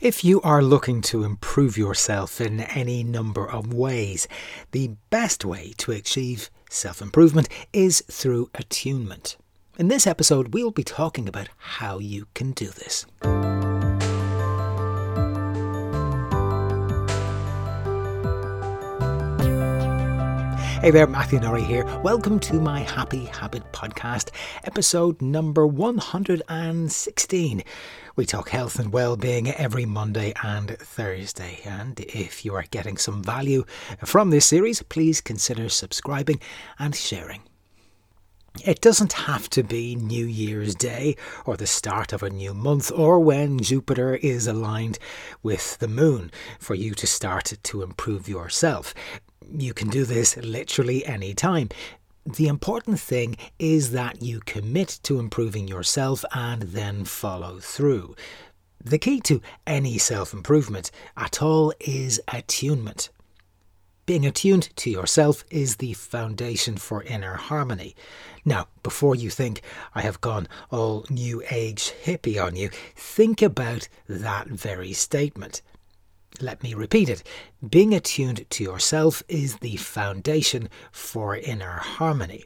If you are looking to improve yourself in any number of ways, the best way to achieve self improvement is through attunement. In this episode, we'll be talking about how you can do this. Hey there, Matthew Norrie here. Welcome to my Happy Habit podcast, episode number 116. We talk health and well-being every Monday and Thursday. And if you are getting some value from this series, please consider subscribing and sharing. It doesn't have to be New Year's Day or the start of a new month or when Jupiter is aligned with the moon for you to start to improve yourself. You can do this literally any time. The important thing is that you commit to improving yourself and then follow through. The key to any self improvement at all is attunement. Being attuned to yourself is the foundation for inner harmony. Now, before you think I have gone all new age hippie on you, think about that very statement. Let me repeat it. Being attuned to yourself is the foundation for inner harmony.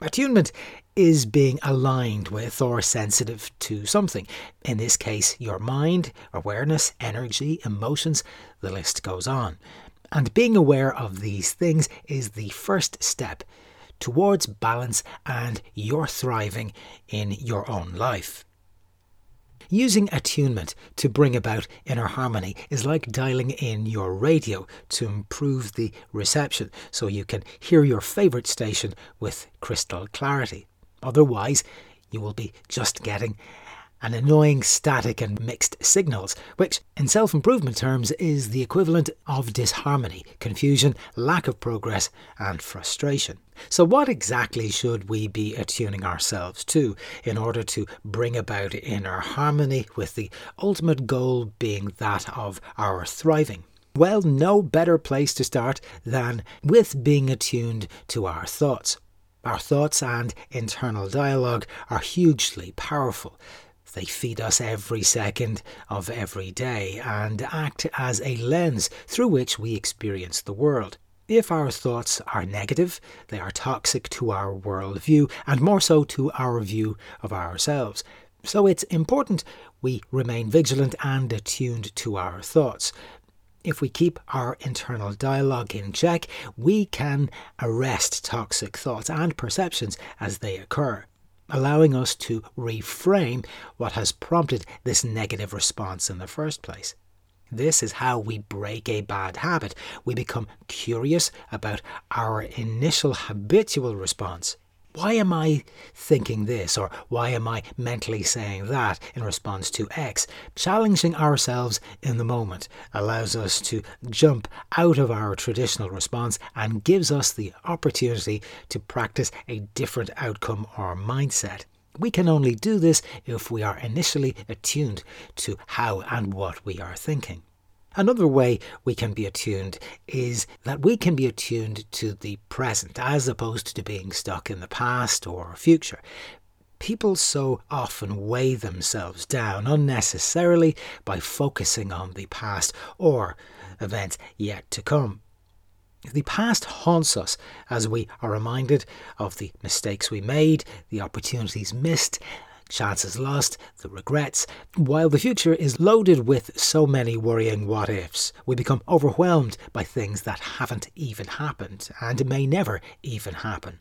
Attunement is being aligned with or sensitive to something. In this case, your mind, awareness, energy, emotions, the list goes on. And being aware of these things is the first step towards balance and your thriving in your own life. Using attunement to bring about inner harmony is like dialing in your radio to improve the reception so you can hear your favourite station with crystal clarity. Otherwise, you will be just getting and annoying static and mixed signals, which in self improvement terms is the equivalent of disharmony, confusion, lack of progress, and frustration. So, what exactly should we be attuning ourselves to in order to bring about inner harmony with the ultimate goal being that of our thriving? Well, no better place to start than with being attuned to our thoughts. Our thoughts and internal dialogue are hugely powerful. They feed us every second of every day and act as a lens through which we experience the world. If our thoughts are negative, they are toxic to our worldview and more so to our view of ourselves. So it's important we remain vigilant and attuned to our thoughts. If we keep our internal dialogue in check, we can arrest toxic thoughts and perceptions as they occur allowing us to reframe what has prompted this negative response in the first place. This is how we break a bad habit. We become curious about our initial habitual response why am I thinking this or why am I mentally saying that in response to X? Challenging ourselves in the moment allows us to jump out of our traditional response and gives us the opportunity to practice a different outcome or mindset. We can only do this if we are initially attuned to how and what we are thinking. Another way we can be attuned is that we can be attuned to the present as opposed to being stuck in the past or future. People so often weigh themselves down unnecessarily by focusing on the past or events yet to come. The past haunts us as we are reminded of the mistakes we made, the opportunities missed, chances lost, the regrets. While the future is loaded with so many worrying what ifs, we become overwhelmed by things that haven't even happened and may never even happen.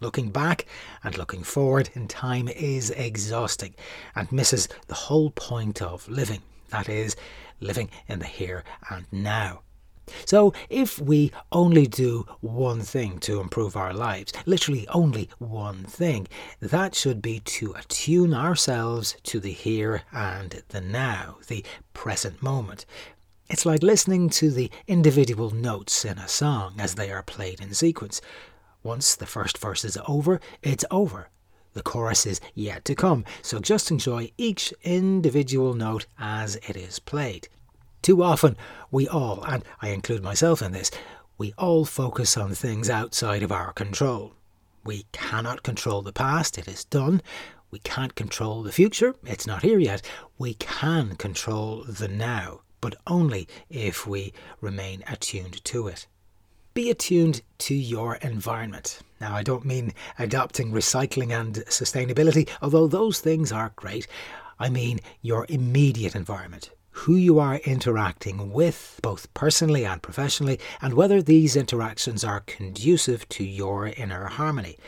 Looking back and looking forward in time is exhausting and misses the whole point of living that is, living in the here and now. So, if we only do one thing to improve our lives, literally only one thing, that should be to attune ourselves to the here and the now, the present moment. It's like listening to the individual notes in a song as they are played in sequence. Once the first verse is over, it's over. The chorus is yet to come, so just enjoy each individual note as it is played. Too often, we all, and I include myself in this, we all focus on things outside of our control. We cannot control the past, it is done. We can't control the future, it's not here yet. We can control the now, but only if we remain attuned to it. Be attuned to your environment. Now, I don't mean adopting recycling and sustainability, although those things are great. I mean your immediate environment, who you are interacting with, both personally and professionally, and whether these interactions are conducive to your inner harmony.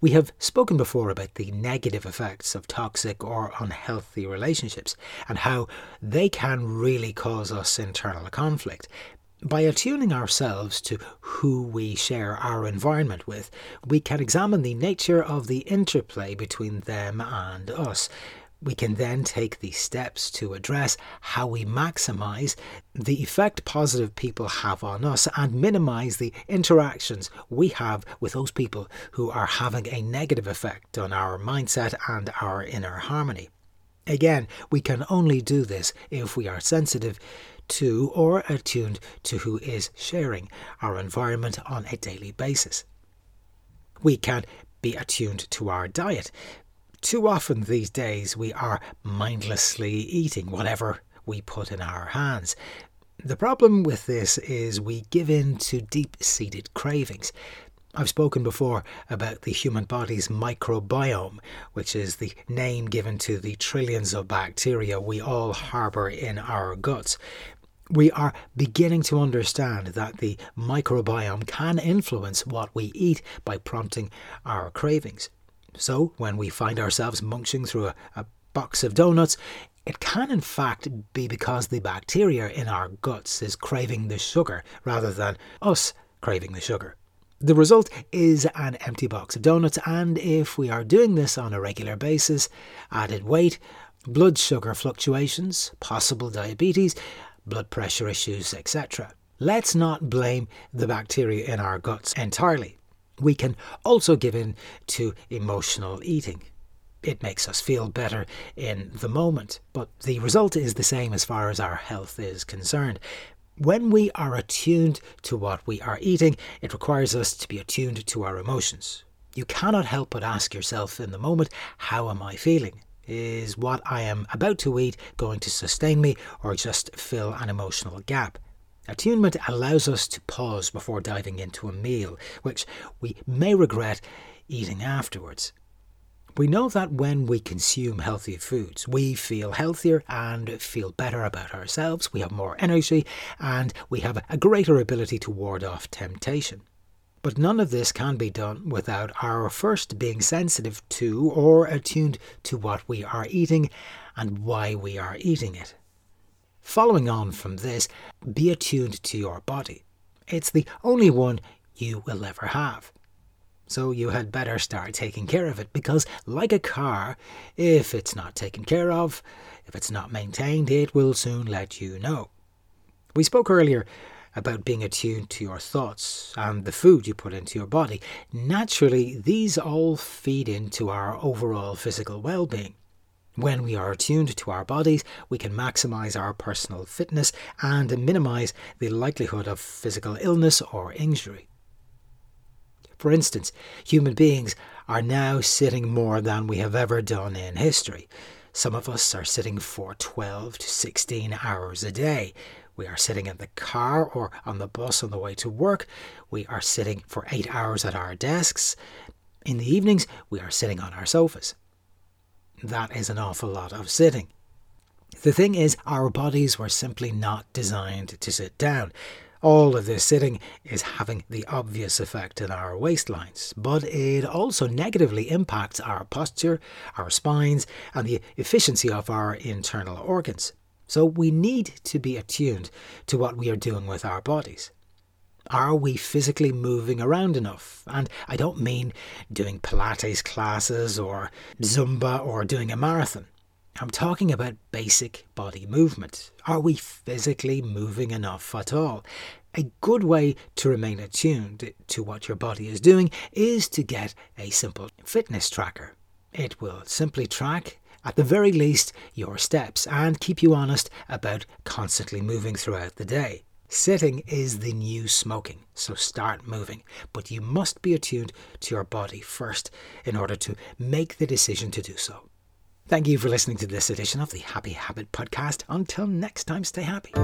We have spoken before about the negative effects of toxic or unhealthy relationships and how they can really cause us internal conflict. By attuning ourselves to who we share our environment with, we can examine the nature of the interplay between them and us. We can then take the steps to address how we maximize the effect positive people have on us and minimize the interactions we have with those people who are having a negative effect on our mindset and our inner harmony. Again, we can only do this if we are sensitive to or attuned to who is sharing our environment on a daily basis. We can be attuned to our diet too often these days we are mindlessly eating whatever we put in our hands. The problem with this is we give in to deep seated cravings. I've spoken before about the human body's microbiome, which is the name given to the trillions of bacteria we all harbour in our guts. We are beginning to understand that the microbiome can influence what we eat by prompting our cravings. So, when we find ourselves munching through a, a box of donuts, it can in fact be because the bacteria in our guts is craving the sugar rather than us craving the sugar. The result is an empty box of donuts, and if we are doing this on a regular basis, added weight, blood sugar fluctuations, possible diabetes, blood pressure issues, etc. Let's not blame the bacteria in our guts entirely. We can also give in to emotional eating. It makes us feel better in the moment, but the result is the same as far as our health is concerned. When we are attuned to what we are eating, it requires us to be attuned to our emotions. You cannot help but ask yourself in the moment, How am I feeling? Is what I am about to eat going to sustain me or just fill an emotional gap? Attunement allows us to pause before diving into a meal, which we may regret eating afterwards. We know that when we consume healthy foods, we feel healthier and feel better about ourselves, we have more energy, and we have a greater ability to ward off temptation. But none of this can be done without our first being sensitive to or attuned to what we are eating and why we are eating it. Following on from this, be attuned to your body. It's the only one you will ever have. So you had better start taking care of it because, like a car, if it's not taken care of, if it's not maintained, it will soon let you know. We spoke earlier about being attuned to your thoughts and the food you put into your body. Naturally, these all feed into our overall physical well being. When we are attuned to our bodies, we can maximize our personal fitness and minimize the likelihood of physical illness or injury. For instance, human beings are now sitting more than we have ever done in history. Some of us are sitting for 12 to 16 hours a day. We are sitting in the car or on the bus on the way to work. We are sitting for eight hours at our desks. In the evenings, we are sitting on our sofas that is an awful lot of sitting. The thing is, our bodies were simply not designed to sit down. All of this sitting is having the obvious effect in our waistlines, but it also negatively impacts our posture, our spines, and the efficiency of our internal organs. So we need to be attuned to what we are doing with our bodies. Are we physically moving around enough? And I don't mean doing Pilates classes or Zumba or doing a marathon. I'm talking about basic body movement. Are we physically moving enough at all? A good way to remain attuned to what your body is doing is to get a simple fitness tracker. It will simply track, at the very least, your steps and keep you honest about constantly moving throughout the day. Sitting is the new smoking, so start moving. But you must be attuned to your body first in order to make the decision to do so. Thank you for listening to this edition of the Happy Habit Podcast. Until next time, stay happy.